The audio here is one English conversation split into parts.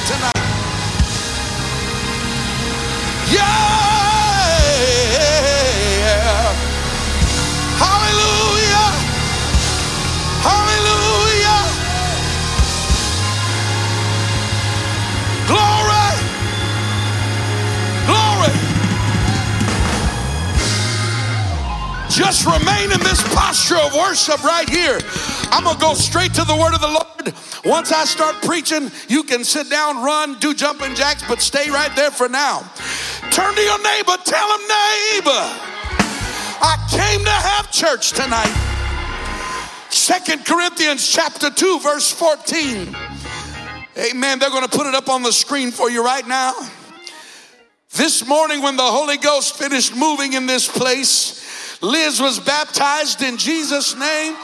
tonight. Yeah. Hallelujah. Hallelujah. Glory. Glory. Just remain in this posture of worship right here. I'm going to go straight to the word of the Lord. Once I start preaching, you can sit down, run, do jumping jacks, but stay right there for now. Turn to your neighbor, tell him, neighbor, I came to have church tonight. Second Corinthians chapter 2, verse 14. Amen. They're going to put it up on the screen for you right now. This morning, when the Holy Ghost finished moving in this place, Liz was baptized in Jesus' name.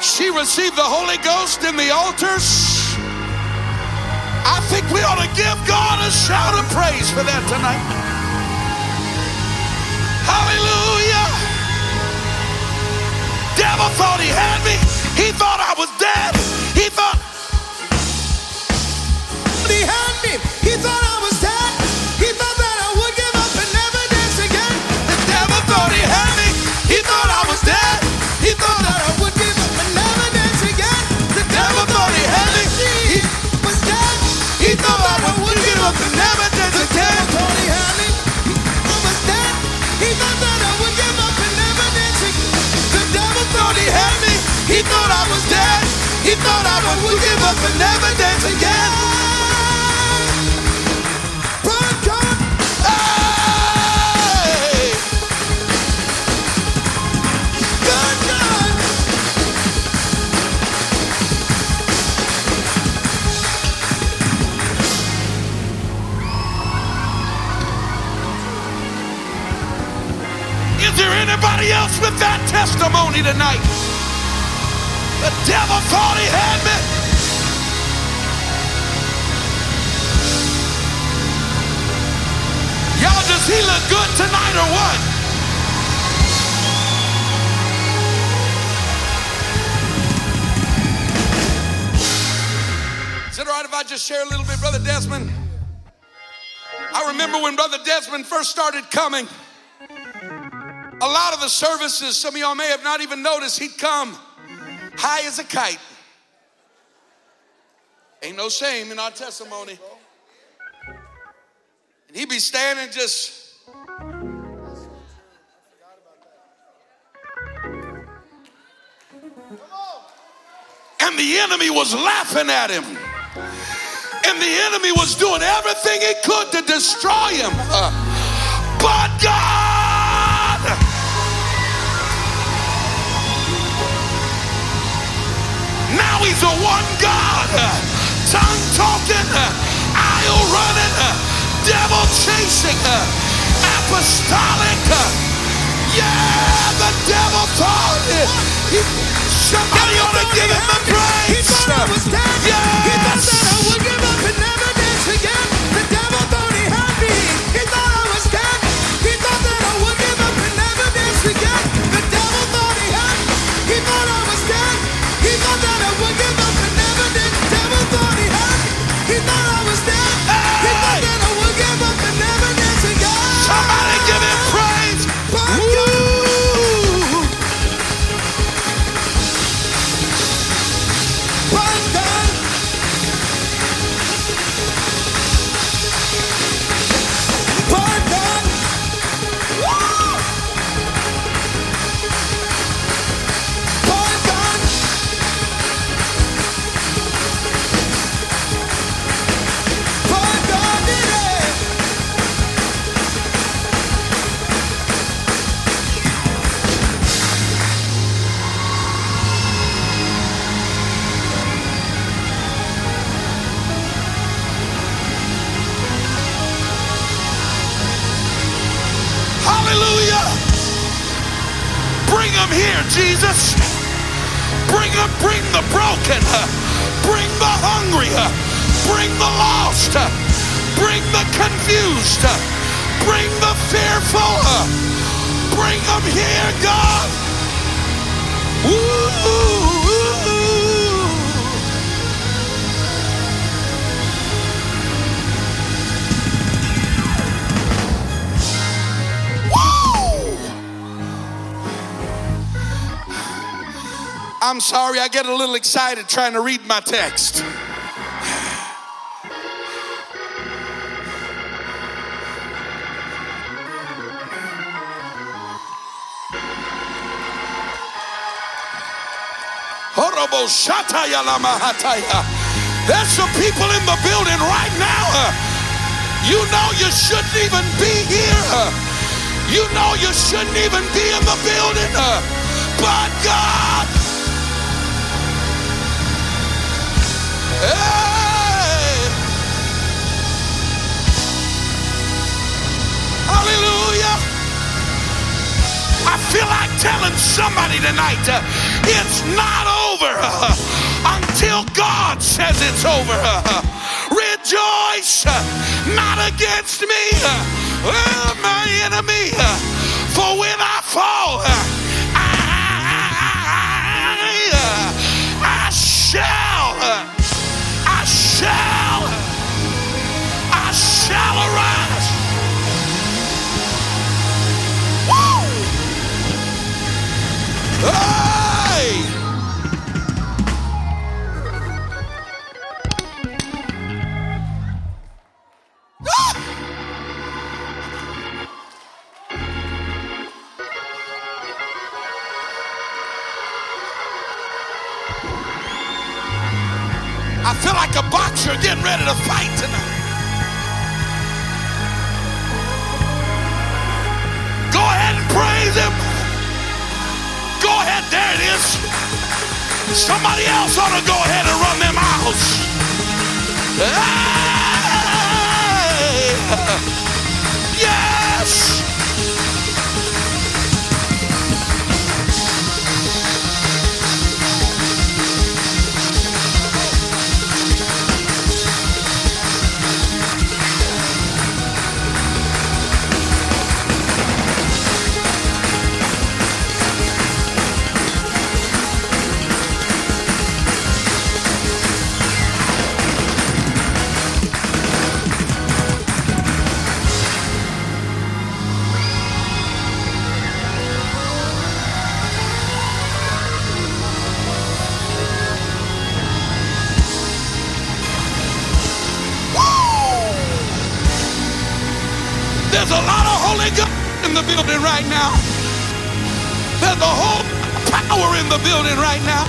She received the Holy Ghost in the altars. I think we ought to give God a shout of praise for that tonight. Hallelujah. Devil thought he had me. He thought I was dead. He thought he had me. He thought I would give up and never dance again. Is there anybody else with that testimony tonight? The devil thought he had me. Y'all, does he look good tonight or what? Is it all right if I just share a little bit, Brother Desmond? I remember when Brother Desmond first started coming. A lot of the services, some of y'all may have not even noticed, he'd come high as a kite. Ain't no shame in our testimony. And he'd be standing just. And the enemy was laughing at him. And the enemy was doing everything he could to destroy him. Uh, but God! Now he's a one God, tongue talking, aisle running, devil chasing, apostolic. Yeah, the devil thought Somebody ought to give him a He praise. thought But I'm sorry, I get a little excited trying to read my text. There's some people in the building right now. uh, You know you shouldn't even be here. uh, You know you shouldn't even be in the building. uh, But God. Hallelujah. I feel like telling somebody tonight uh, it's not over uh, until God says it's over. uh, rejoice, uh, not against me, uh, my enemy. uh, for when I fall, uh, I, uh, I shall, Hey! I feel like a boxer getting ready to fight tonight. Go ahead and praise him. Go ahead, there it is. Somebody else ought to go ahead and run them miles. Hey! Yes! Building right now.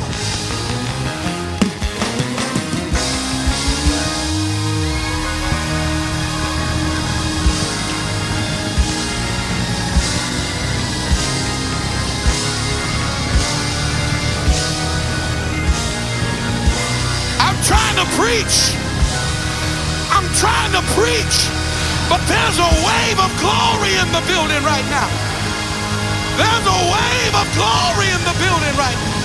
I'm trying to preach. I'm trying to preach, but there's a wave of glory in the building right now. There's a wave of glory in the building right now.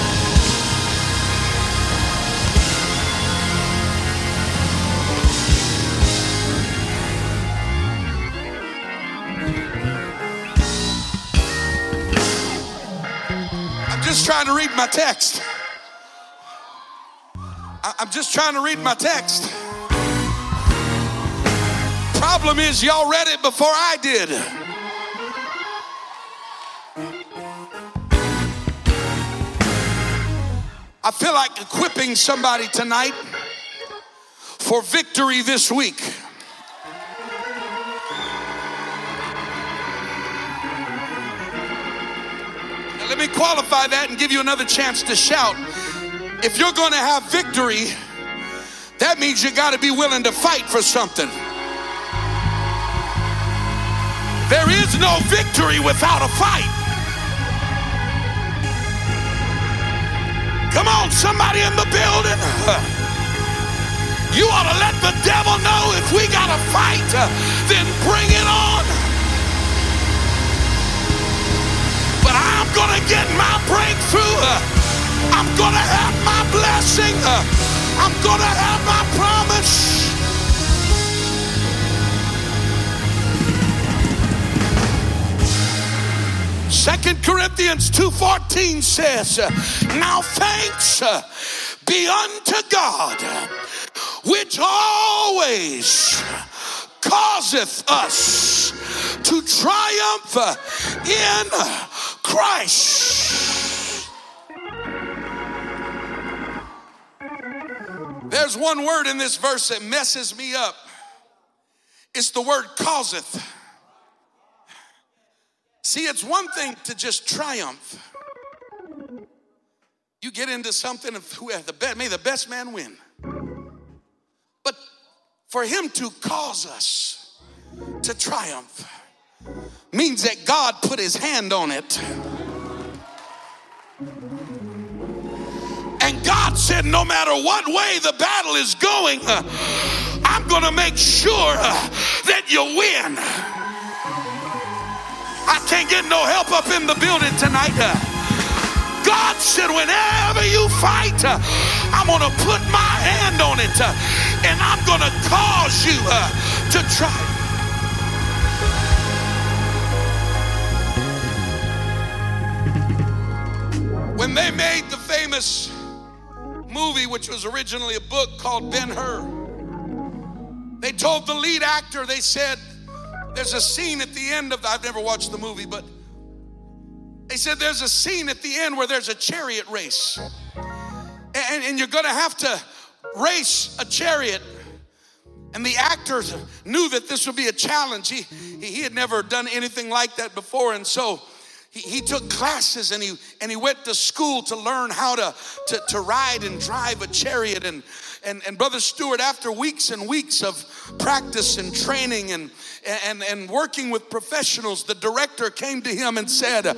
I'm just trying to read my text. I'm just trying to read my text. Problem is, y'all read it before I did. I feel like equipping somebody tonight for victory this week. Now, let me qualify that and give you another chance to shout. If you're going to have victory, that means you got to be willing to fight for something. There is no victory without a fight. Come on, somebody in the building. You ought to let the devil know if we got to fight, then bring it on. But I'm going to get my breakthrough. I'm going to have my blessing. I'm going to have my promise. Second Corinthians 2.14 says, Now thanks be unto God, which always causeth us to triumph in Christ. There's one word in this verse that messes me up. It's the word causeth. See, it's one thing to just triumph. You get into something of who the best, may the best man win. But for him to cause us to triumph means that God put his hand on it. And God said, no matter what way the battle is going, I'm going to make sure that you win. I can't get no help up in the building tonight. Uh, God said, whenever you fight, uh, I'm going to put my hand on it uh, and I'm going to cause you to try. When they made the famous movie, which was originally a book called Ben Hur, they told the lead actor, they said, there's a scene at the end of the, I've never watched the movie, but they said there's a scene at the end where there's a chariot race. And, and you're gonna have to race a chariot. And the actors knew that this would be a challenge. He, he had never done anything like that before. And so he, he took classes and he, and he went to school to learn how to, to, to ride and drive a chariot. And, and, and Brother Stewart, after weeks and weeks of practice and training and, and, and working with professionals, the director came to him and said,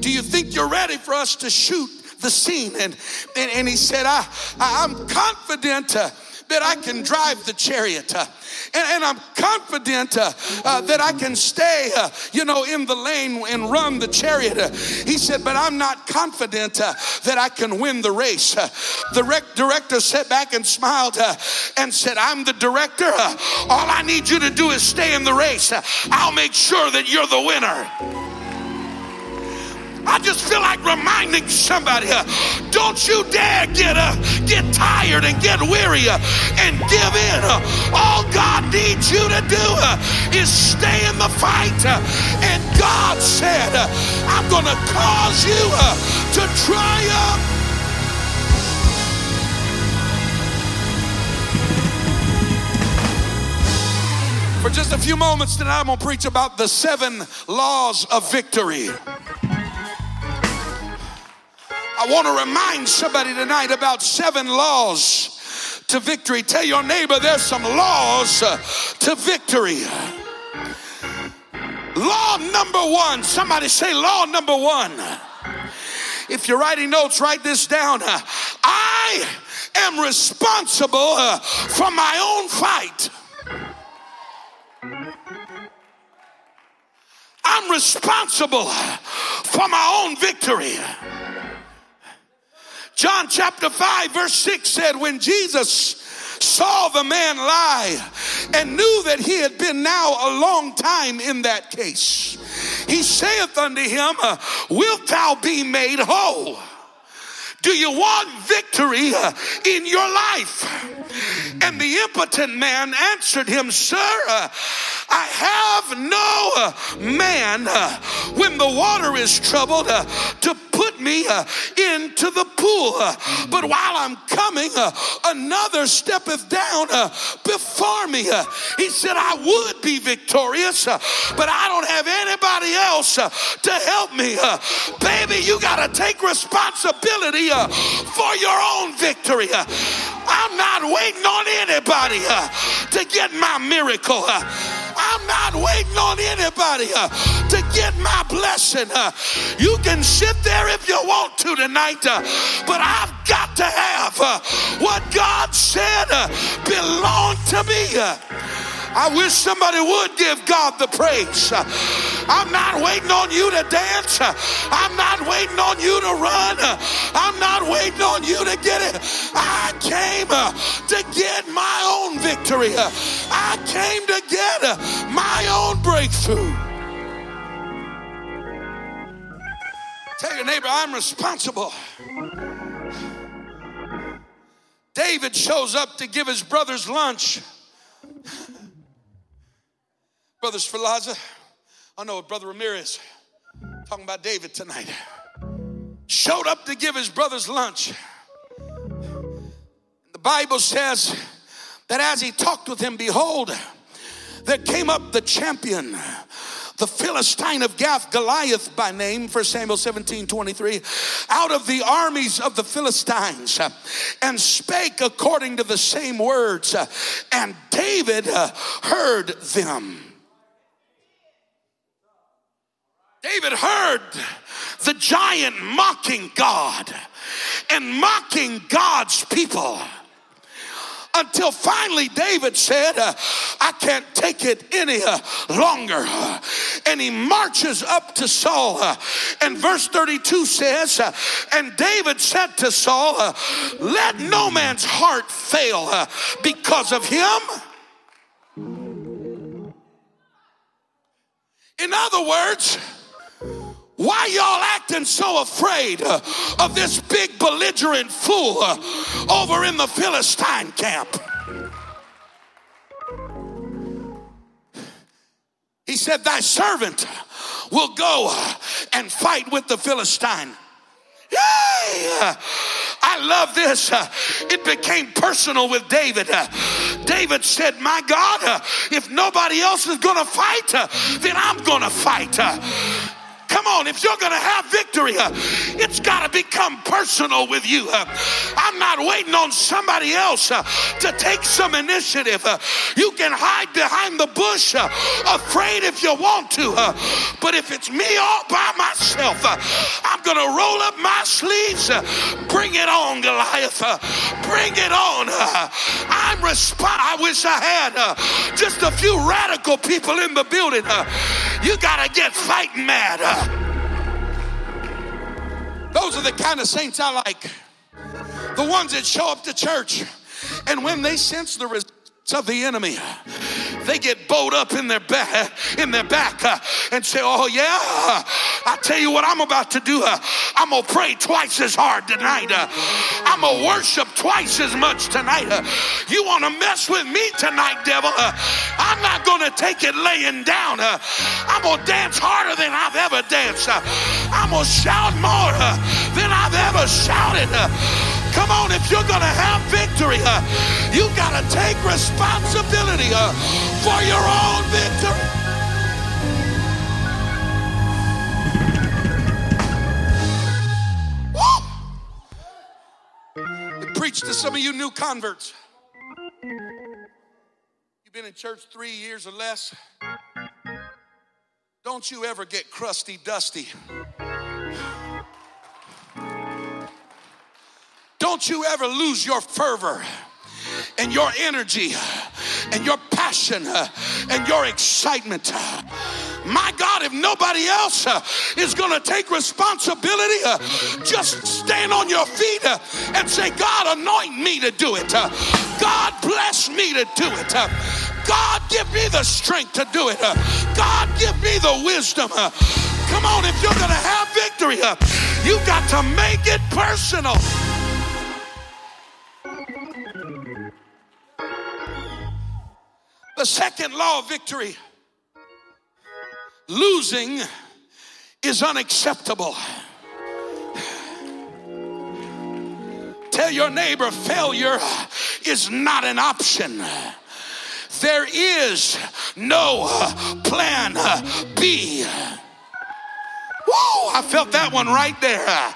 Do you think you're ready for us to shoot the scene? And, and, and he said, I, I, am confident. Uh, that I can drive the chariot. Uh, and, and, I'm confident uh, uh, that I can stay, you know, in the lane and run the chariot. He said, but I'm not confident that I can win the race. the rec- director sat back and smiled and said, I'm the director. all I need you to do is stay in the race. I'll make sure that you're the winner. I just feel like reminding somebody uh, don't you dare get uh, get tired and get weary uh, and give in. Uh, all God needs you to do uh, is stay in the fight. Uh, and God said, I'm going to cause you to triumph. For just a few moments tonight, I'm going to preach about the seven laws of victory. I want to remind somebody tonight about seven laws to victory. Tell your neighbor there's some laws uh, to victory. Law number one, somebody say law number one. If you're writing notes, write this down. I am responsible uh, for my own fight. I'm responsible for my own victory. John chapter 5, verse 6 said, When Jesus saw the man lie and knew that he had been now a long time in that case, he saith unto him, Wilt thou be made whole? Do you want victory in your life? And the impotent man answered him, Sir, I have no man when the water is troubled to put me uh, into the pool. But while I'm coming, uh, another steppeth down uh, before me. He said, I would be victorious, but I don't have anybody else to help me. Baby, you got to take responsibility uh, for your own victory. Uh, I'm not waiting on anybody uh, to get my miracle. Uh, I'm not waiting on anybody uh, to get my blessing. Uh, you can sit there if you want to tonight, but I've got to have what God said belonged to me. I wish somebody would give God the praise. I'm not waiting on you to dance. I'm not waiting on you to run. I'm not waiting on you to get it. I came uh, to get my own victory. I came to get uh, my own breakthrough. Tell your neighbor, I'm responsible. David shows up to give his brothers lunch. Brothers Falaza, I know what Brother Ramirez, talking about David tonight, showed up to give his brothers lunch. The Bible says that as he talked with him, behold, there came up the champion, the Philistine of Gath, Goliath by name, 1 Samuel 17 23, out of the armies of the Philistines, and spake according to the same words, and David uh, heard them. David heard the giant mocking God and mocking God's people until finally David said, uh, I can't take it any uh, longer. And he marches up to Saul. Uh, and verse 32 says, And David said to Saul, Let no man's heart fail because of him. In other words, why y'all acting so afraid uh, of this big belligerent fool uh, over in the Philistine camp? He said, Thy servant will go uh, and fight with the Philistine. Yay! Uh, I love this. Uh, it became personal with David. David said, My God, if nobody else is going to fight, then I'm going to fight. Come on, if you're going to have victory, it's got to become personal with you. I'm not waiting on somebody else to take some initiative. You can hide behind the bush, afraid if you want to. but if it's me all by myself, I'm going to roll up my sleeves. bring it on, Goliath. bring it on. I'm respond. I wish I had just a few radical people in the building. you got to get fighting mad. Those are the kind of saints I like. The ones that show up to church, and when they sense the resistance of the enemy, they get bowed up in their back, in their back, uh, and say, "Oh yeah, I tell you what I'm about to do. Uh, I'm gonna pray twice as hard tonight. Uh, I'm gonna worship twice as much tonight. Uh, you want to mess with me tonight, devil? Uh, I'm not gonna take it laying down. Uh, I'm gonna dance harder than I've ever danced. I'm gonna shout more than I've ever shouted. Come on, if you're going to have victory, uh, you got to take responsibility uh, for your own victory. Woo! It preached to some of you new converts. You've been in church three years or less. Don't you ever get crusty dusty. Don't you ever lose your fervor and your energy and your passion and your excitement. My God, if nobody else is going to take responsibility, just stand on your feet and say, God, anoint me to do it. God, bless me to do it. God, give me the strength to do it. God, give me the wisdom. Come on, if you're going to have victory, you've got to make it personal. The second law of victory losing is unacceptable. Tell your neighbor, failure is not an option. There is no plan B. Whoa, I felt that one right there.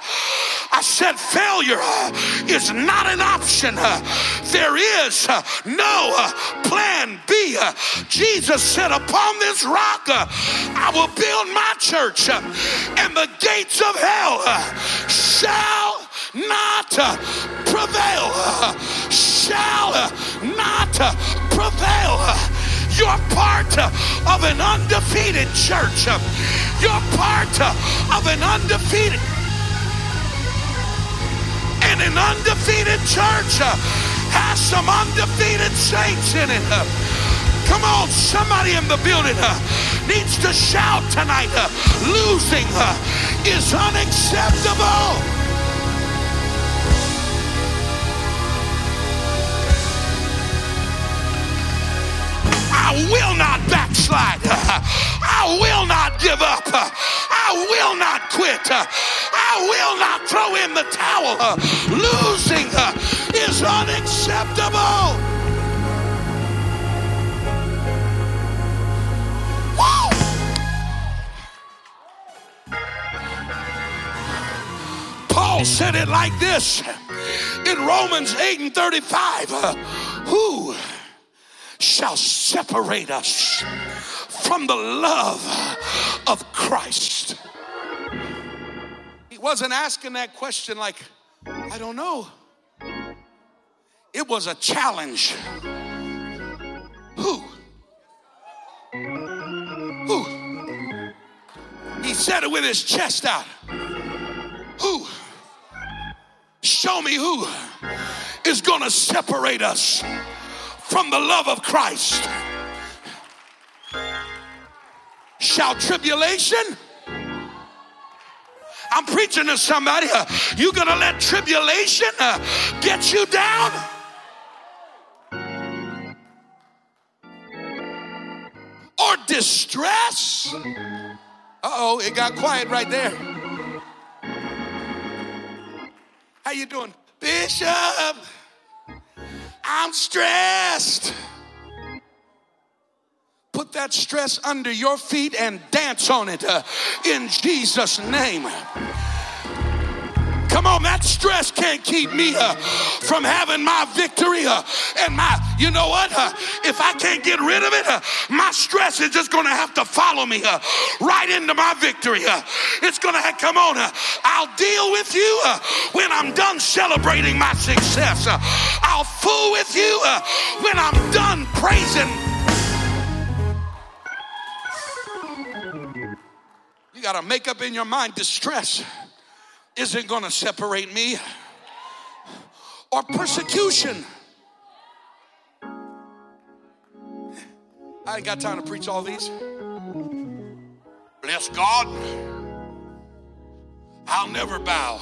I said, failure uh, is not an option. Uh, there is uh, no plan B. Jesus said, Upon this rock I will build my church, and the gates of hell shall not prevail. Shall not prevail. You're part of an undefeated church. You're part of an undefeated an undefeated church uh, has some undefeated saints in it. Uh, Come on, somebody in the building uh, needs to shout tonight. losing is unacceptable. I will not backslide. I will not give up. I will not quit. I will not throw in the towel. Losing is unacceptable. Paul said it like this in Romans 8 and 35 uh, Who shall separate us from the love of Christ? He wasn't asking that question like, I don't know. It was a challenge. Who? Who? He said it with his chest out. Who? Show me who is going to separate us from the love of Christ. Shall tribulation? I'm preaching to somebody. Uh, you gonna let tribulation uh, get you down? Or distress? Uh oh, it got quiet right there. How you doing? Bishop, I'm stressed. Put that stress under your feet and dance on it uh, in Jesus' name. Come on, that stress can't keep me uh, from having my victory uh, and my, you know what? Uh, if I can't get rid of it, uh, my stress is just going to have to follow me uh, right into my victory. Uh, it's going to have, come on, I'll deal with you when I'm done celebrating my success. I'll fool with you when I'm done praising. You got to make up in your mind distress isn't going to separate me or persecution. I ain't got time to preach all these. Bless God. I'll never bow.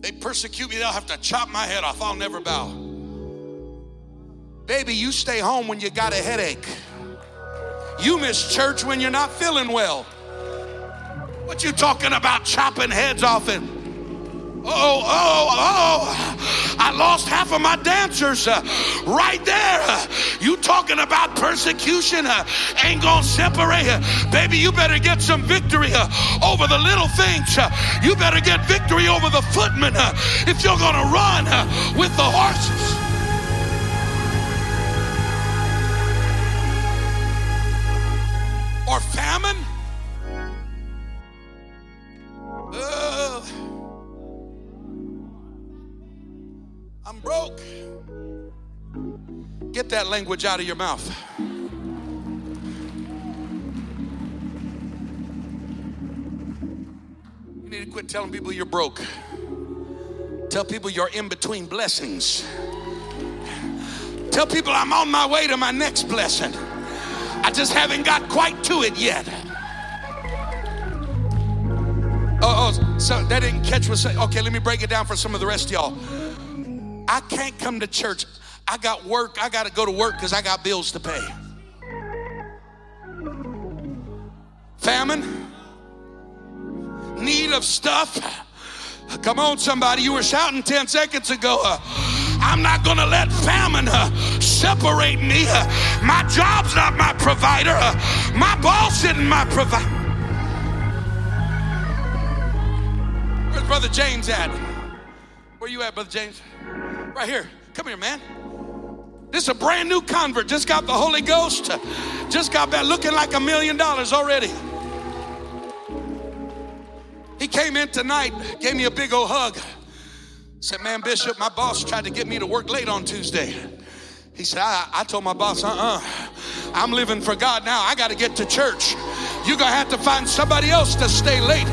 They persecute me, they'll have to chop my head off. I'll never bow. Baby, you stay home when you got a headache. You miss church when you're not feeling well. What you talking about chopping heads off and Oh, oh, oh, I lost half of my dancers uh, right there. Uh, you talking about persecution uh, ain't gonna separate. Uh, baby, you better get some victory uh, over the little things. Uh, you better get victory over the footmen if you're gonna run with the horses. Or famine. That language out of your mouth. You need to quit telling people you're broke. Tell people you're in between blessings. Tell people I'm on my way to my next blessing. I just haven't got quite to it yet. Oh, oh, so that didn't catch what. Okay, let me break it down for some of the rest of y'all. I can't come to church. I got work. I got to go to work because I got bills to pay. Famine, need of stuff. Come on, somebody. You were shouting 10 seconds ago. Uh, I'm not going to let famine uh, separate me. Uh, my job's not my provider. Uh, my boss isn't my provider. Where's Brother James at? Where you at, Brother James? Right here. Come here, man. This is a brand new convert. Just got the Holy Ghost. Just got back looking like a million dollars already. He came in tonight, gave me a big old hug. Said, Man, Bishop, my boss tried to get me to work late on Tuesday. He said, I, I told my boss, uh uh-uh. uh, i am living for God now. I got to get to church. You're going to have to find somebody else to stay late.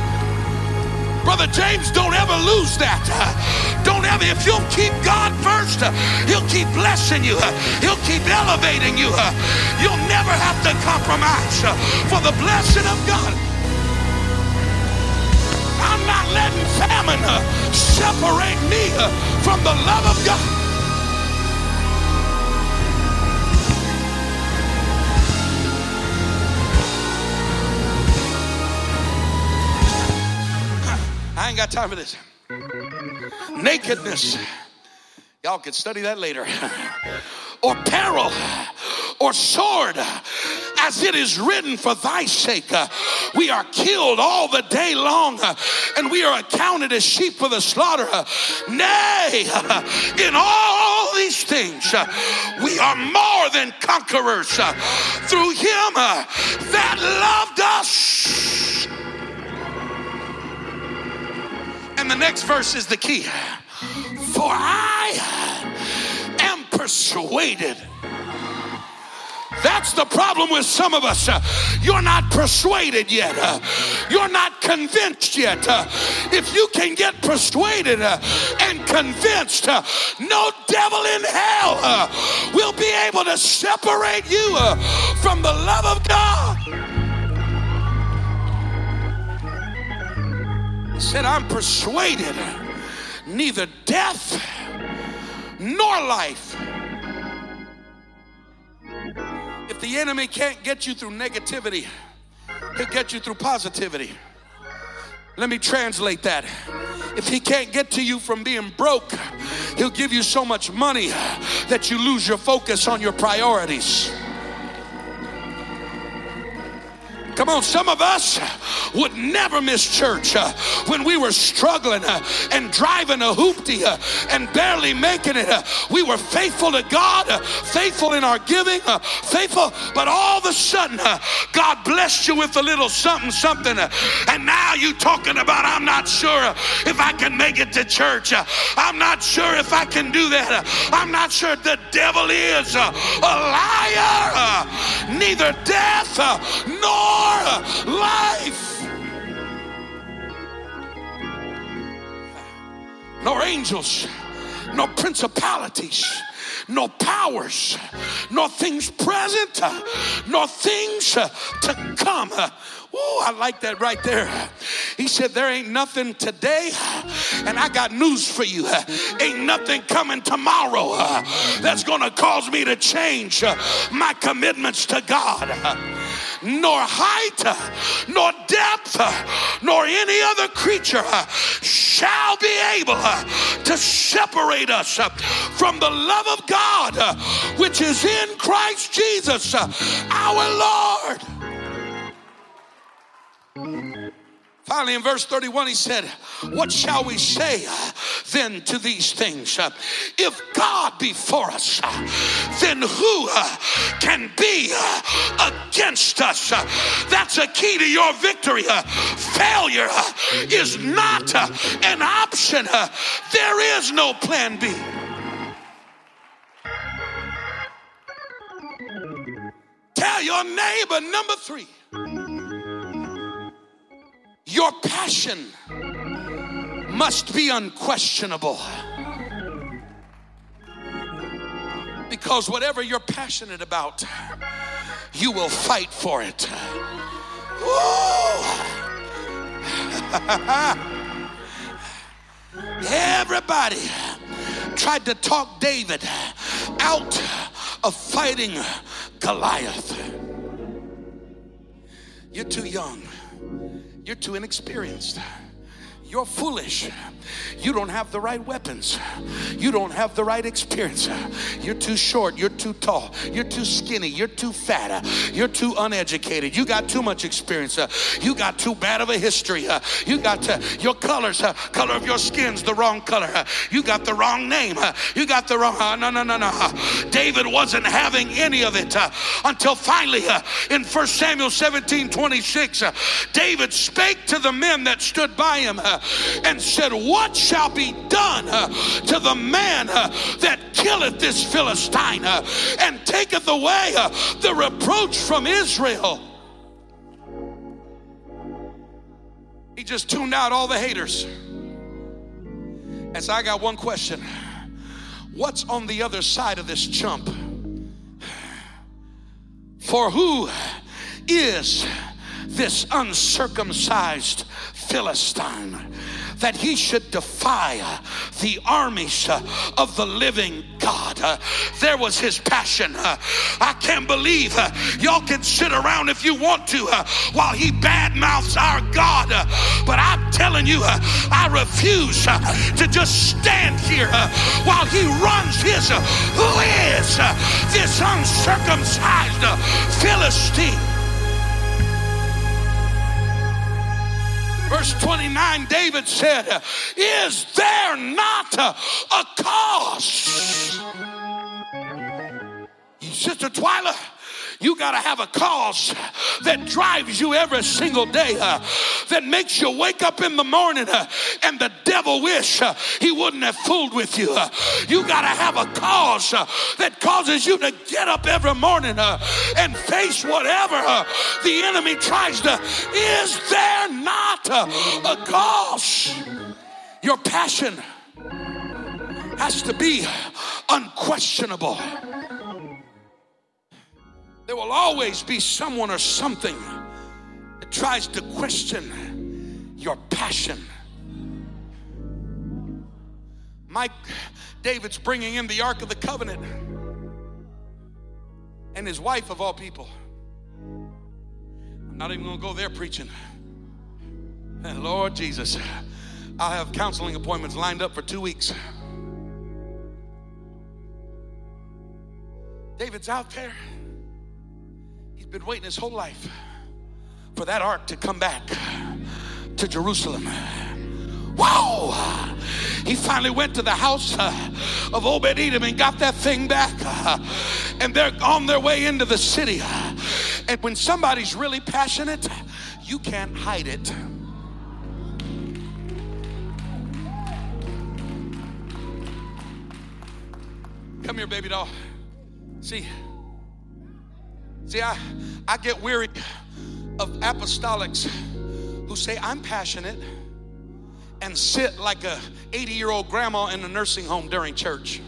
Brother James, don't ever lose that. Uh, don't ever, if you'll keep God first, uh, He'll keep blessing you, uh, He'll keep elevating you. You'll never have to compromise for the blessing of God. I'm not letting famine separate me from the love of God. Ain't got time for this. Nakedness. Y'all can study that later. or peril or sword, as it is written, for thy sake uh, we are killed all the day long, uh, and we are accounted as sheep for the slaughter. Uh, nay, in all these things, uh, we are more than conquerors uh, through him uh, that loved us. And the next verse is the key. For I am persuaded. That's the problem with some of us. You're not persuaded yet. You're not convinced yet. If you can get persuaded and convinced, no devil in hell will be able to separate you from the love of God. Said, I'm persuaded neither death nor life. If the enemy can't get you through negativity, he'll get you through positivity. Let me translate that. If he can't get to you from being broke, he'll give you so much money that you lose your focus on your priorities. Come on, some of us would never miss church uh, when we were struggling uh, and driving a hoopty uh, and barely making it. Uh, we were faithful to God, uh, faithful in our giving, uh, faithful, but all of a sudden, God blessed you with a little something, something, and now you talking about, I'm not sure if I can make it to church. I'm not sure if I can do that. I'm not sure the devil is a liar. neither death nor uh, life. nor angels, nor principalities, nor powers, nor things present, nor things to come. Ooh, I like that right there. He said, There ain't nothing today, and I got news for you. Ain't nothing coming tomorrow that's gonna cause me to change my commitments to God. Nor height, nor depth, nor any other creature shall be able to separate us from the love of God, which is in Christ Jesus, our Lord. Finally, in verse 31, he said, What shall we say uh, then to these things? Uh, If God be for us, uh, then who uh, can be uh, against us? Uh, that's a key to your victory. Failure is not an option, there is no plan B. Tell your neighbor, number three. Your passion must be unquestionable. Because whatever you're passionate about, you will fight for it. Everybody tried to talk David out of fighting Goliath. You're too young. You're too inexperienced. You're foolish. You don't have the right weapons. You don't have the right experience. You're too short. You're too tall. You're too skinny. You're too fat. You're too uneducated. You got too much experience. You got too bad of a history. You got to, your colors, color of your skin's the wrong color. You got the wrong name. You got the wrong. No, no, no, no. David wasn't having any of it until finally in 1 Samuel 17 26, David spake to the men that stood by him and said, What shall be done uh, to the man uh, that killeth this Philistine uh, and taketh away the reproach from Israel? He just tuned out all the haters. And so I got one question What's on the other side of this chump? For who is this uncircumcised Philistine that he should defy the armies uh, of the living God. Uh, there was his passion. Uh, I can't believe uh, y'all can sit around if you want to uh, while he badmouths our God. Uh, but I'm telling you, I refuse to just stand here while he runs his. Who is this uncircumcised Philistine? Verse 29, David said, Is there not a, cause? Sister Twyla, you got to have a cause that drives you every single day, uh, that makes you wake up in the morning uh, and the devil wish uh, he wouldn't have fooled with you. Uh. you got to have a cause uh, that causes you to get up every morning uh, and face whatever the enemy tries to. Is there not a cause? Your passion has to be unquestionable. There will always be someone or something that tries to question your passion. Mike, David's bringing in the Ark of the Covenant and his wife, of all people. I'm not even going to go there preaching. And Lord Jesus, I'll have counseling appointments lined up for two weeks. David's out there been waiting his whole life for that ark to come back to Jerusalem. Wow! He finally went to the house uh, of Obed Edom and got that thing back. Uh, and they're on their way into the city. And when somebody's really passionate, you can't hide it. Come here, baby doll. See, See, I, I get weary of apostolics who say, I'm passionate and sit like a 80 year old grandma in a nursing home during church.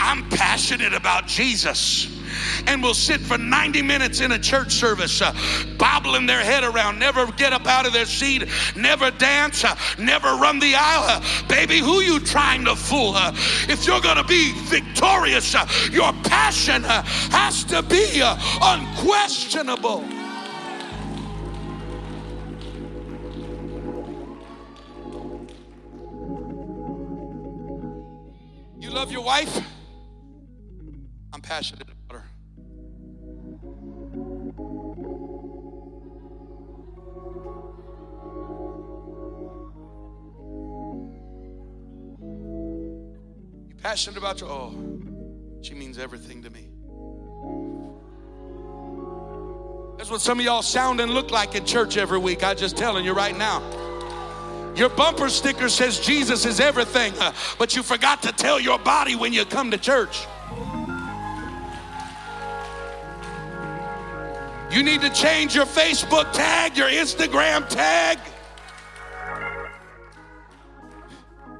I'm passionate about Jesus and will sit for 90 minutes in a church service, uh, bobbling their head around, never get up out of their seat, never dance, uh, never run the aisle. Uh, baby, who you trying to fool? Uh, if you're going to be victorious, uh, your passion uh, has to be unquestionable. You love your wife? I'm passionate passionate about you. Oh, she means everything to me. That's what some of y'all sound and look like in church every week. I'm just telling you right now. Your bumper sticker says Jesus is everything, uh, but you forgot to tell your body when you come to church. You need to change your Facebook tag, your Instagram tag.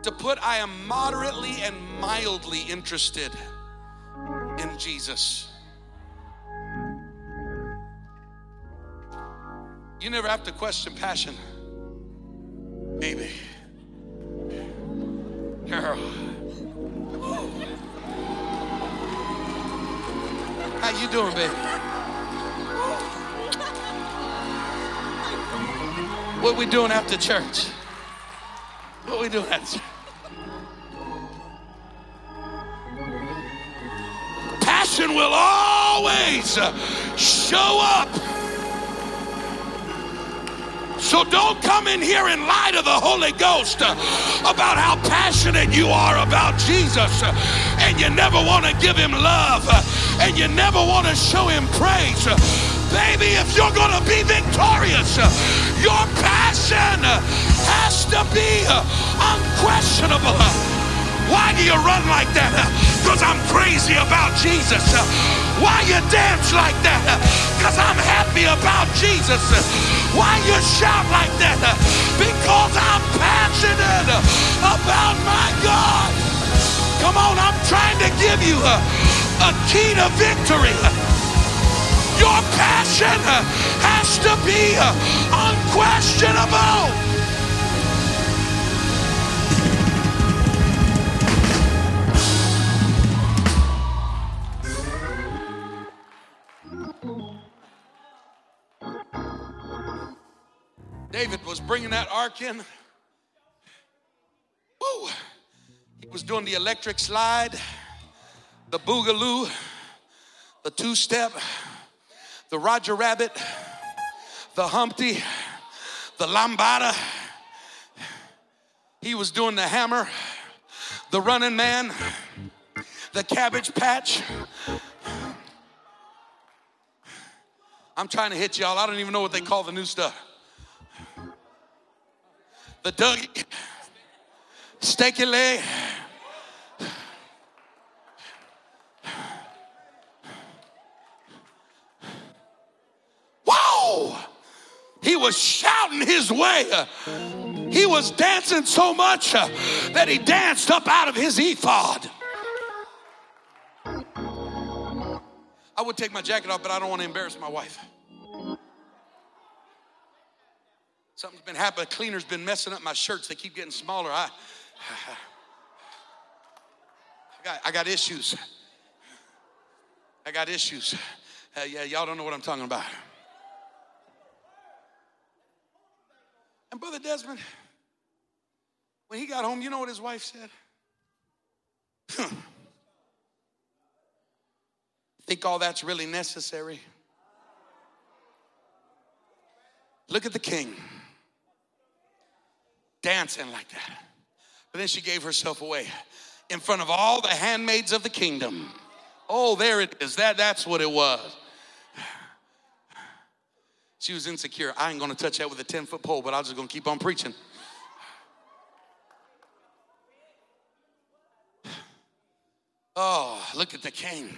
To put I am moderately and mildly interested in Jesus. You never have to question passion. Baby. Girl. How you doing, baby? What we doing after church? What we doing after church? Passion will always show up. So don't come in here and lie to the Holy Ghost about how passionate you are about Jesus and you never want to give him love and you never want to show him praise. Baby, if you're going to be victorious, your passion has to be unquestionable. Why do you run like that? Because I'm crazy about Jesus. Why you dance like that? Because I'm happy about Jesus. Why you shout like that? Because I'm passionate about my God. Come on, I'm trying to give you a, a key to victory. Your passion has to be unquestionable. David was bringing that ark in. Woo! He was doing the electric slide, the boogaloo, the two step, the Roger Rabbit, the Humpty, the Lambada. He was doing the hammer, the running man, the cabbage patch. I'm trying to hit y'all. I don't even know what they call the new stuff. The Dougie, Stanky leg. Wow! He was shouting his way. He was dancing so much uh, that he danced up out of his ephod. I would take my jacket off, but I don't want to embarrass my wife. Something's been happening. A cleaner's been messing up my shirts. They keep getting smaller. I, I got, I got issues. I got issues. Uh, yeah, y'all don't know what I'm talking about. And Brother Desmond, when he got home, you know what his wife said? Think all that's really necessary? Look at the king dancing like that. But then she gave herself away in front of all the handmaids of the kingdom. Oh, there it is. That, that's what it was. She was insecure. I ain't gonna touch that with a 10 foot pole, but I'm just gonna keep on preaching. Oh, look at the king.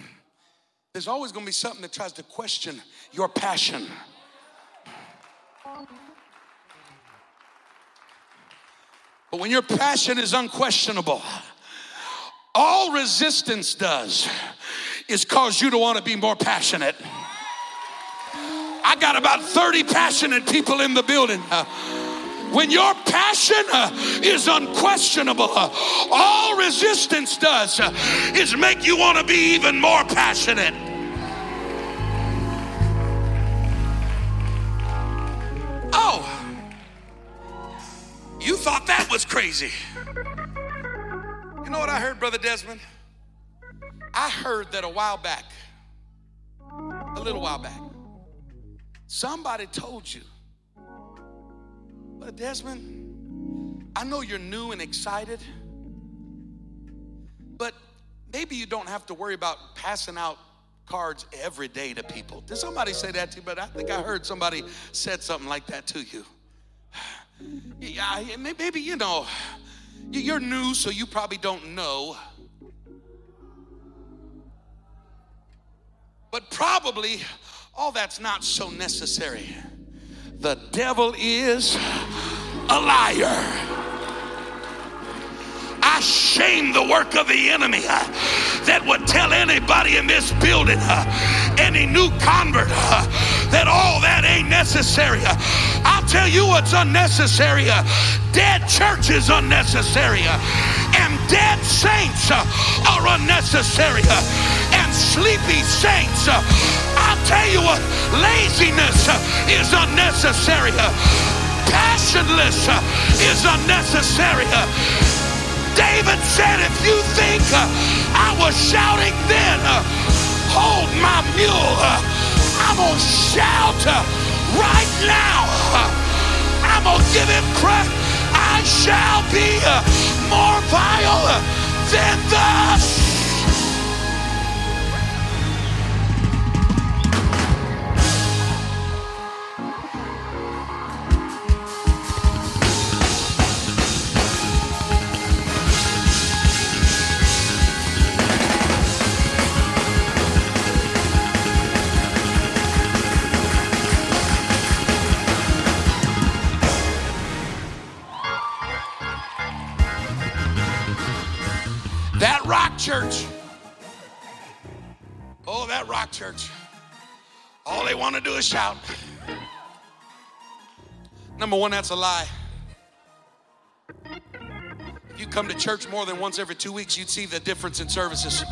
There's always gonna be something that tries to question your passion. But when your passion is unquestionable, all resistance does is cause you to want to be more passionate. I got about 30 passionate people in the building. Uh, when your passion uh, is unquestionable, uh, all resistance does uh, is make you want to be even more passionate. You thought that was crazy. You know what I heard, Brother Desmond? I heard that a while back, a little while back, somebody told you, Brother Desmond, I know you're new and excited, but maybe you don't have to worry about passing out cards every day to people. Did somebody say that to you? But I think I heard somebody said something like that to you. Yeah, maybe you know, you're new, so you probably don't know. But probably all that's not so necessary. The devil is a liar. I shame the work of the enemy uh, that would tell anybody in this building, uh, any new convert, uh, that all that ain't necessary. Uh, I'll tell you what's unnecessary. Uh, dead church is unnecessary. uh, and dead saints uh, are unnecessary. uh, and sleepy saints. I'll tell you what, laziness is unnecessary. passionless is unnecessary. David said, if you think I was shouting then, hold my mule. I'm going to shout uh, right now. I'm going to give him credit. I shall be uh, more vile than the to do is shout. Number one, that's a lie. If you come to church more than once every two weeks, you'd see the difference in services.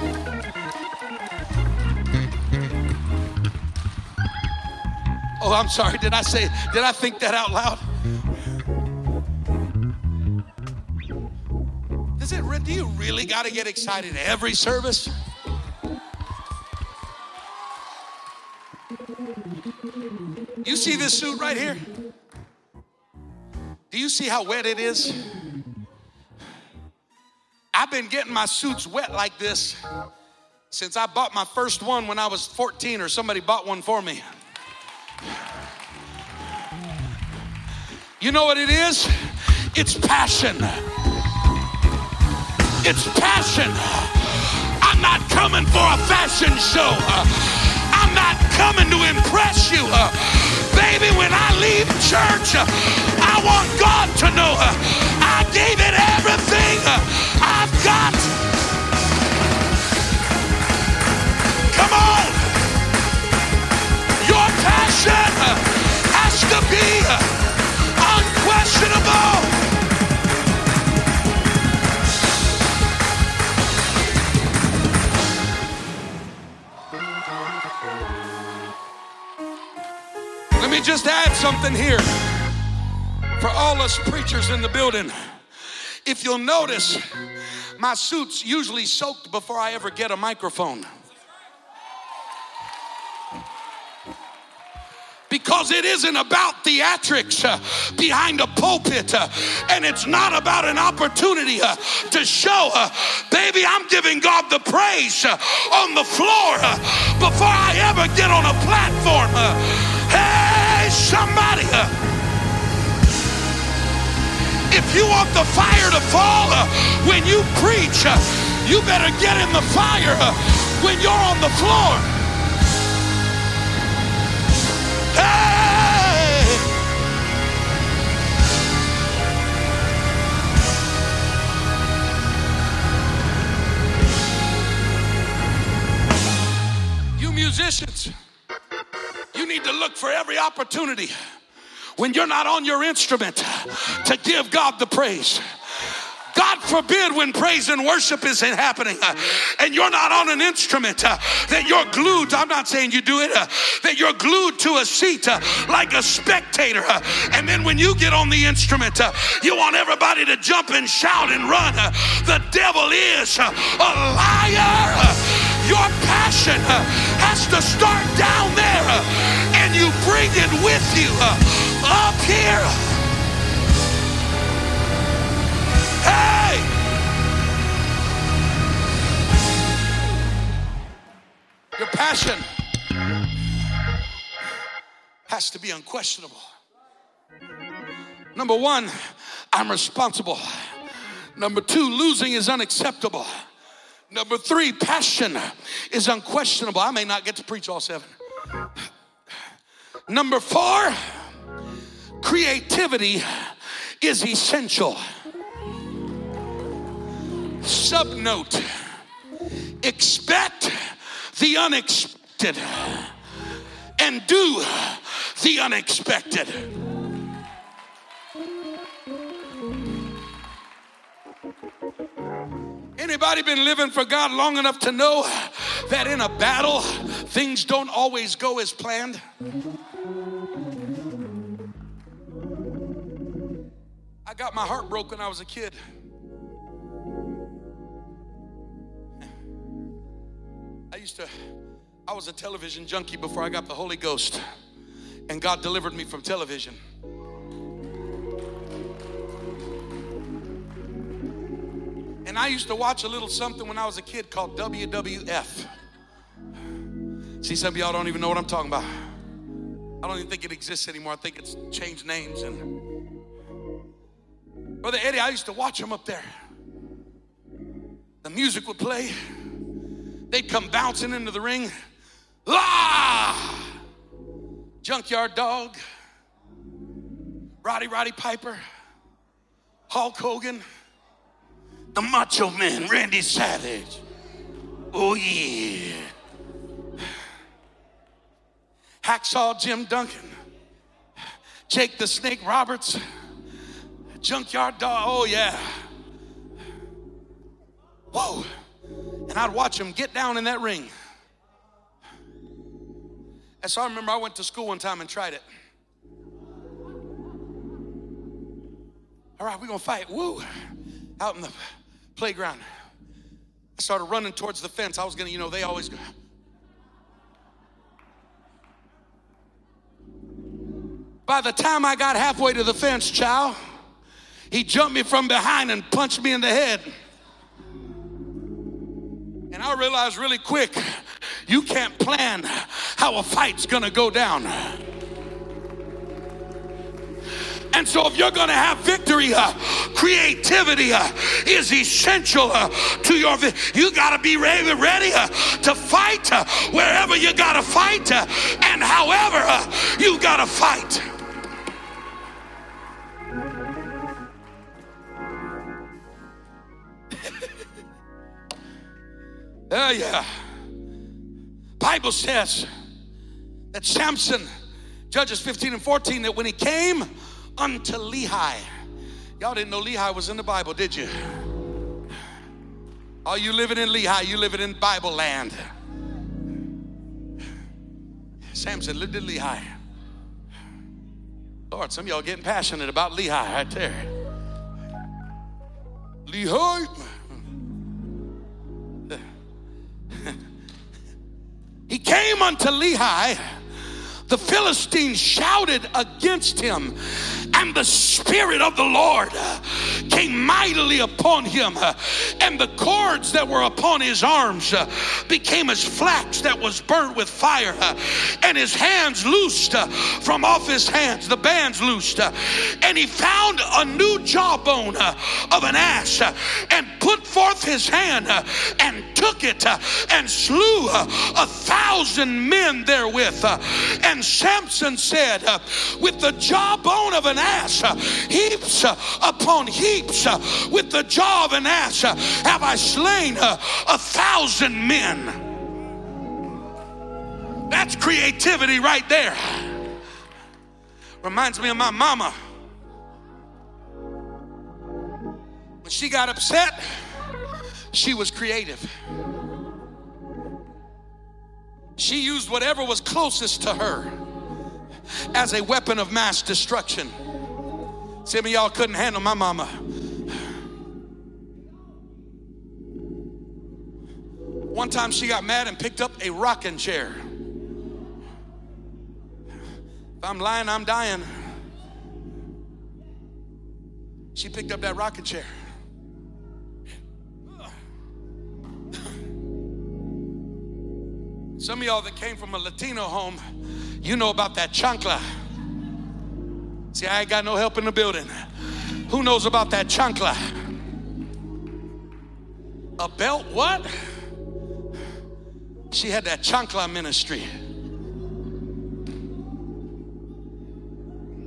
Oh, I'm sorry. Did I say, did I think that out loud? Is it? Do you really got to get excited every service? You see this suit right here? Do you see how wet it is? I've been getting my suits wet like this since I bought my first one when I was 14 or somebody bought one for me. You know what it is? It's passion. It's passion. I'm not coming for a fashion show. I'm not coming to impress you. Baby, when I leave church, uh, I want God to know I gave it everything I've got. Come on. Your passion has to be unquestionable. Just add something here for all us preachers in the building. If you'll notice, my suit's usually soaked before I ever get a microphone. Because it isn't about theatrics uh, behind a pulpit, uh, and it's not about an opportunity uh, to show, uh, baby, I'm giving God the praise uh, on the floor uh, before I ever get on a platform. Somebody. uh, if you want the fire to fall uh, when you preach, uh, you better get in the fire uh, when you're on the floor. Hey! You musicians, you need to look for every opportunity when you're not on your instrument to give God the praise. God forbid when praise and worship isn't happening uh, and you're not on an instrument uh, that you're glued, I'm not saying you do it, uh, that you're glued to a seat uh, like a spectator. uh, and then when you get on the instrument, uh, you want everybody to jump and shout and run. the devil is a liar. Your passion has to start down there and you bring it with you uh, up here. Hey! Your passion has to be unquestionable. Number one, I'm responsible. Number two, losing is unacceptable. Number three, passion is unquestionable. I may not get to preach all seven. Number four, creativity is essential. Subnote expect the unexpected and do the unexpected. Anybody been living for God long enough to know that in a battle things don't always go as planned? I got my heart broke when I was a kid. I used to, I was a television junkie before I got the Holy Ghost, and God delivered me from television. And I used to watch a little something when I was a kid called WWF. See, some of y'all don't even know what I'm talking about. I don't even think it exists anymore. I think it's changed names. And Brother Eddie, I used to watch him up there. The music would play. They'd come bouncing into the ring. Ah! Junkyard Dog, Rowdy Roddy Piper, Hulk Hogan, the Macho Man, Randy Savage. Oh, yeah. Hacksaw Jim Duggan, Jake the Snake Roberts, Junkyard Dog. Oh, yeah. Whoa. And I'd watch him get down in that ring. And so I remember I went to school one time and tried it. All right, we're gonna fight. Woo! Out in the playground. I started running towards the fence. I was gonna, you know, they always go. By the time I got halfway to the fence, child, he jumped me from behind and punched me in the head. And I realized really quick, you can't plan how a fight's gonna go down. And so, if you're going to have victory, uh, creativity uh, is essential uh, to your. Vi- you got to be ready, ready uh, to fight uh, wherever you got to fight, uh, and however you got to fight. Oh yeah. Bible says that Samson, Judges 15 and 14, that when he came unto Lehi, y'all didn't know Lehi was in the Bible, did you? Are you living in Lehi, you living in Bible land. Samson lived in Lehi. Lord, some of y'all getting passionate about Lehi right there. Lehi. He came unto Lehi. The Philistines shouted against him, and the Spirit of the Lord uh, came mightily upon him, uh, and the cords that were upon his arms uh, became as flax that was burnt with fire, and his hands loosed from off his hands, the bands loosed, and he found a new jawbone of an ass, and put forth his hand and took it and slew a thousand men therewith. And Samson said, With the jawbone of an ass, Uh, heaps uh, upon heaps, uh, with the jaw of an ass, have I slain a thousand men. That's creativity right there. Reminds me of my mama. When she got upset, she was creative. She used whatever was closest to her as a weapon of mass destruction. Some of y'all couldn't handle my mama. One time she got mad and picked up a rocking chair. If I'm lying, I'm dying. She picked up that rocking chair. Some of y'all that came from a Latino home, you know about that chancla. See, I ain't got no help in the building. Who knows about that chancla? A belt, what? She had that chancla ministry.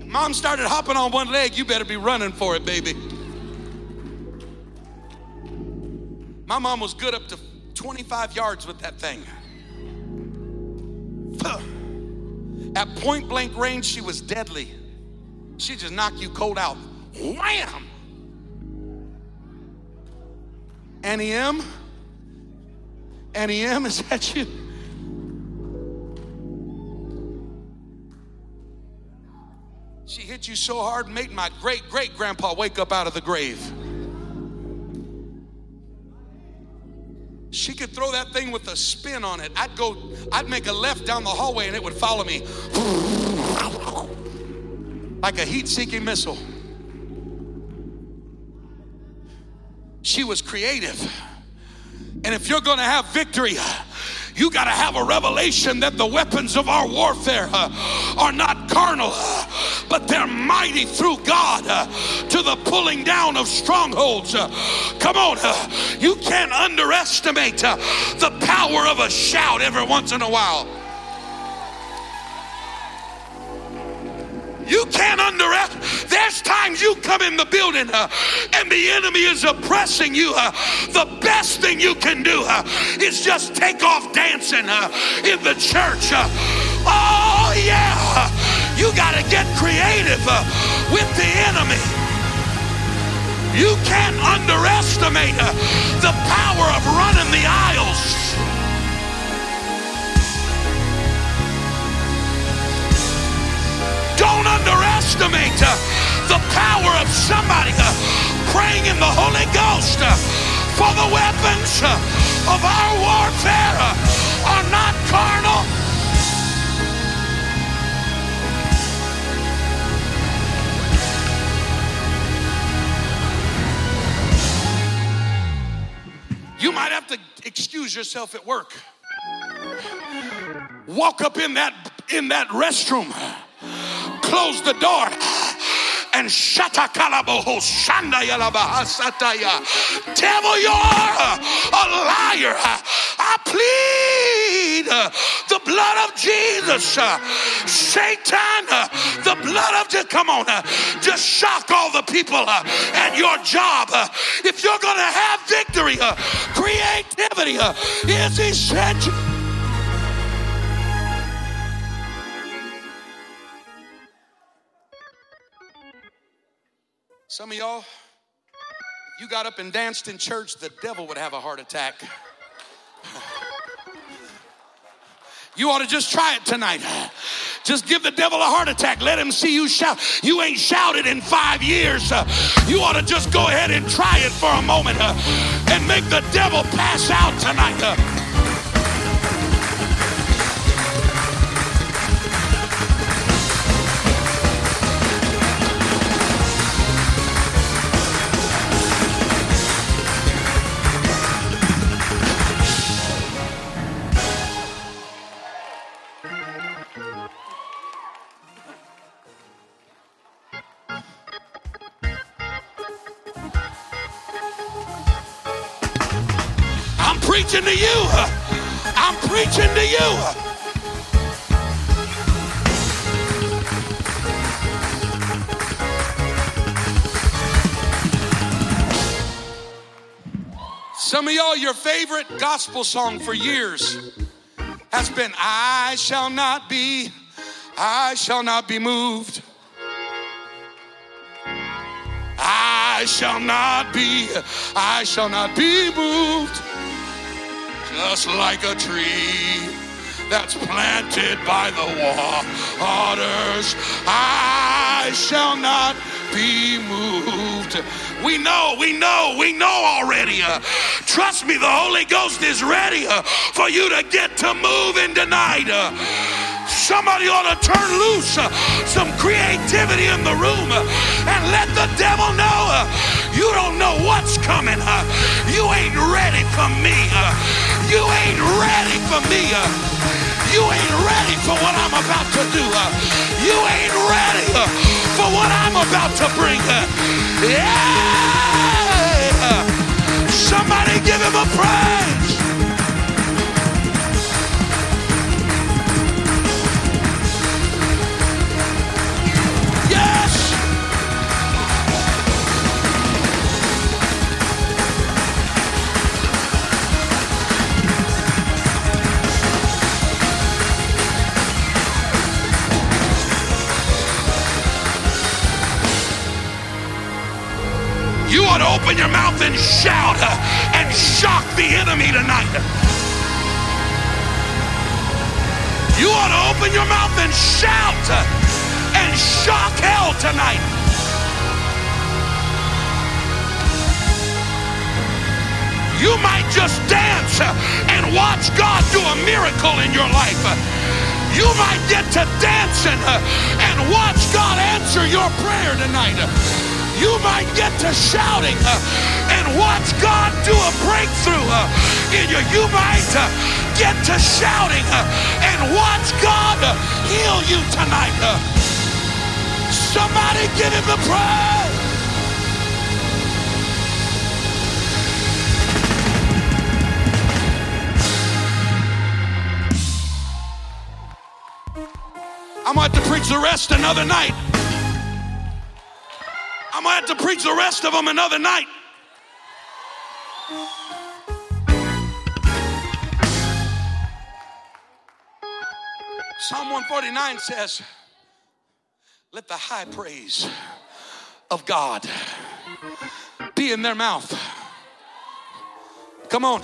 Mom started hopping on one leg, you better be running for it, baby. My mom was good up to 25 yards with that thing. At point blank range, she was deadly. She just knock you cold out. Wham! Annie M? Annie M, is that you? She hit you so hard, made my great great grandpa wake up out of the grave. She could throw that thing with a spin on it. I'd go, I'd make a left down the hallway and it would follow me like a heat seeking missile. She was creative. And if you're going to have victory, you got to have a revelation that the weapons of our warfare uh, are not carnal, uh, but they're mighty through God uh, to the pulling down of strongholds. Uh, come on, uh, you can't underestimate uh, the power of a shout every once in a while. You can't underestimate. There's times you come in the building uh, and the enemy is oppressing you. Uh, the best thing you can do uh, is just take off dancing uh, in the church. Uh, oh, yeah. You got to get creative uh, with the enemy. You can't underestimate the power of running the aisles. Don't underestimate uh, the power of somebody uh, praying in the Holy Ghost. uh, For the weapons of our warfare are not carnal. You might have to excuse yourself at work. Walk up in that in that restroom. Close the door. And. Devil, you're a liar. I plead the blood of Jesus. Satan, the blood of Jesus. Come on, just shock all the people at your job. If you're to have victory, creativity is essential. Some of y'all, if you got up and danced in church, the devil would have a heart attack. You ought to just try it tonight. Just give the devil a heart attack. Let him see you shout. You ain't shouted in five years. You ought to just go ahead and try it for a moment and make the devil pass out tonight. Preaching to you. I'm preaching to you. Some of y'all, your favorite gospel song for years has been I shall not be, I shall not be moved. I shall not be, I shall not be moved. Just like a tree that's planted by the wa- waters, I shall not be moved. We know, we know, we know already. uh, trust me, the Holy Ghost is ready uh, for you to get to moving tonight. uh. Somebody ought to turn loose uh, some creativity in the room uh, and let the devil know uh, you don't know what's coming. you ain't ready for me. You ain't ready for me. uh, you ain't ready for what I'm about to do. uh, you ain't ready uh, for what I'm about to bring. yeah! Somebody give him a praise. Open your mouth and shout uh, and shock the enemy tonight. You ought to open your mouth and shout uh, and shock hell tonight. You might just dance uh, and watch God do a miracle in your life. You might get to dancing and watch God answer your prayer tonight. You might get to shouting uh, and watch God do a breakthrough uh, in you. You might uh, get to shouting and watch God heal you tonight. Somebody give him the praise. I'm going to to preach the rest another night. I'm going to have to preach the rest of them another night. Psalm 149 says, Let the high praise of God be in their mouth. Come on.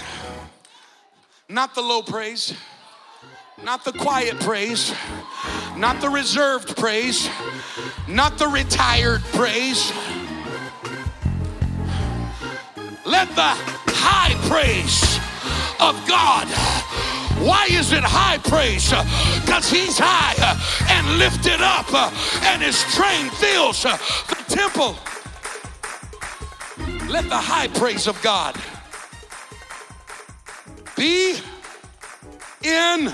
Not the low praise, Not the quiet praise, not the reserved praise, not the retired praise. Let the high praise of God. Why is it high praise? Because he's high and lifted up, and his train fills the temple. Let the high praise of God be in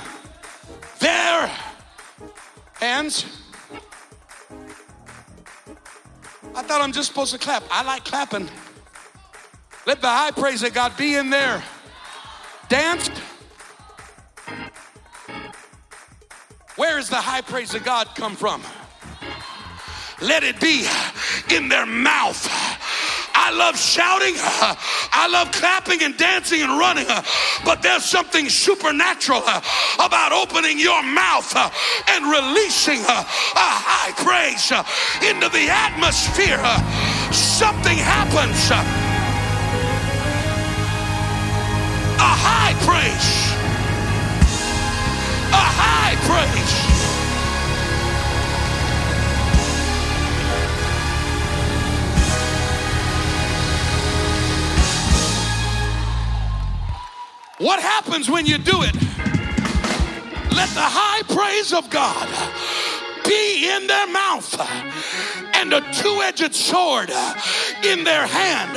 their hands. I thought I'm just supposed to clap. I like clapping. Let the high praise of God be in there. Dance. Where does the high praise of God come from? Let it be in their mouth. I love shouting, I love clapping and dancing and running, but there's something supernatural about opening your mouth and releasing a high praise into the atmosphere. Something happens. A high praise. A high praise. What happens when you do it? Let the high praise of God be in their mouth and a two edged sword in their hand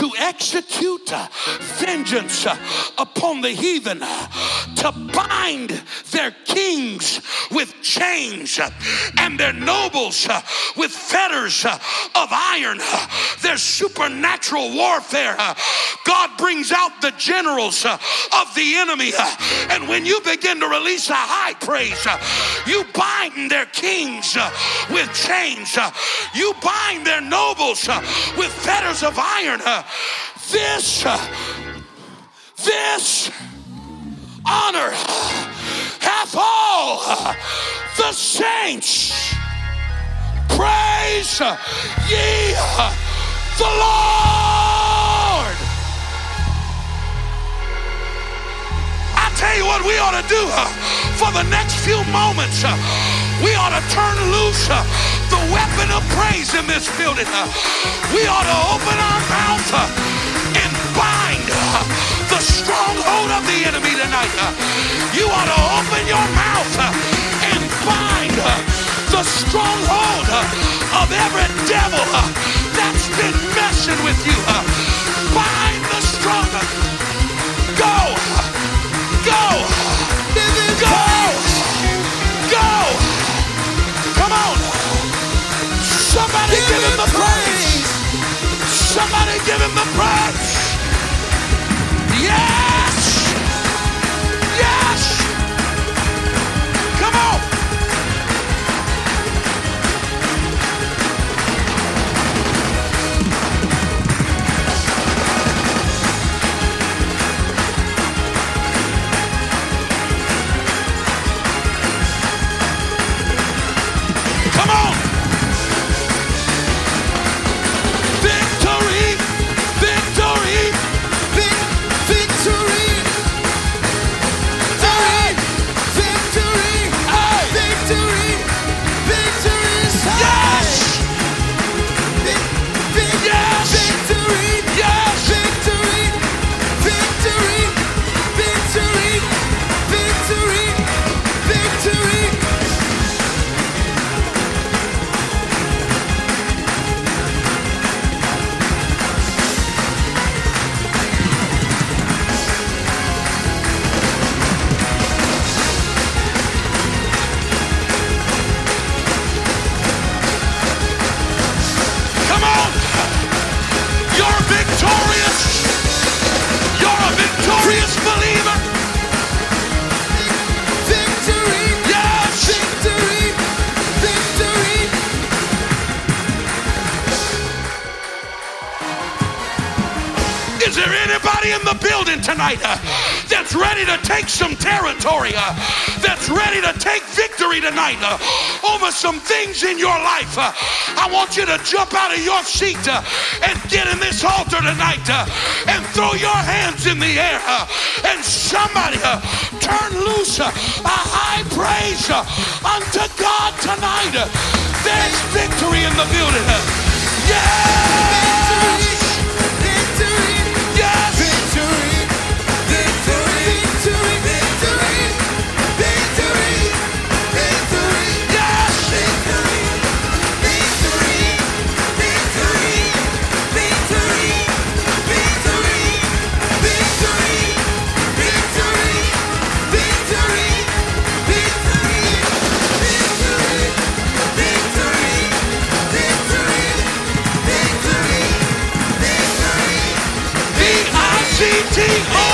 to execute vengeance upon the heathen, to bind their kings with chains and their nobles with fetters of iron. There's supernatural warfare. God brings out the generals of the enemy. And when you begin to release a high praise, you bind their kings with chains, you bind their nobles with fetters of iron. This, this honor hath all the saints. Praise ye the Lord. I tell you what we ought to do uh, for the next few moments. Uh, We ought to turn loose uh, the weapon of praise in this building. Uh. We ought to open our mouth uh, and bind the stronghold of the enemy tonight. You ought to open your mouth and bind the stronghold of every devil that's been messing with you. Bind the strong. Give him the praise. Somebody give him the praise. Yes. Tonight uh, over some things in your life. Uh, I want you to jump out of your seat uh, and get in this altar tonight and throw your hands in the air and somebody turn loose a high praise unto God tonight. There's victory in the building. Yeah! GTO!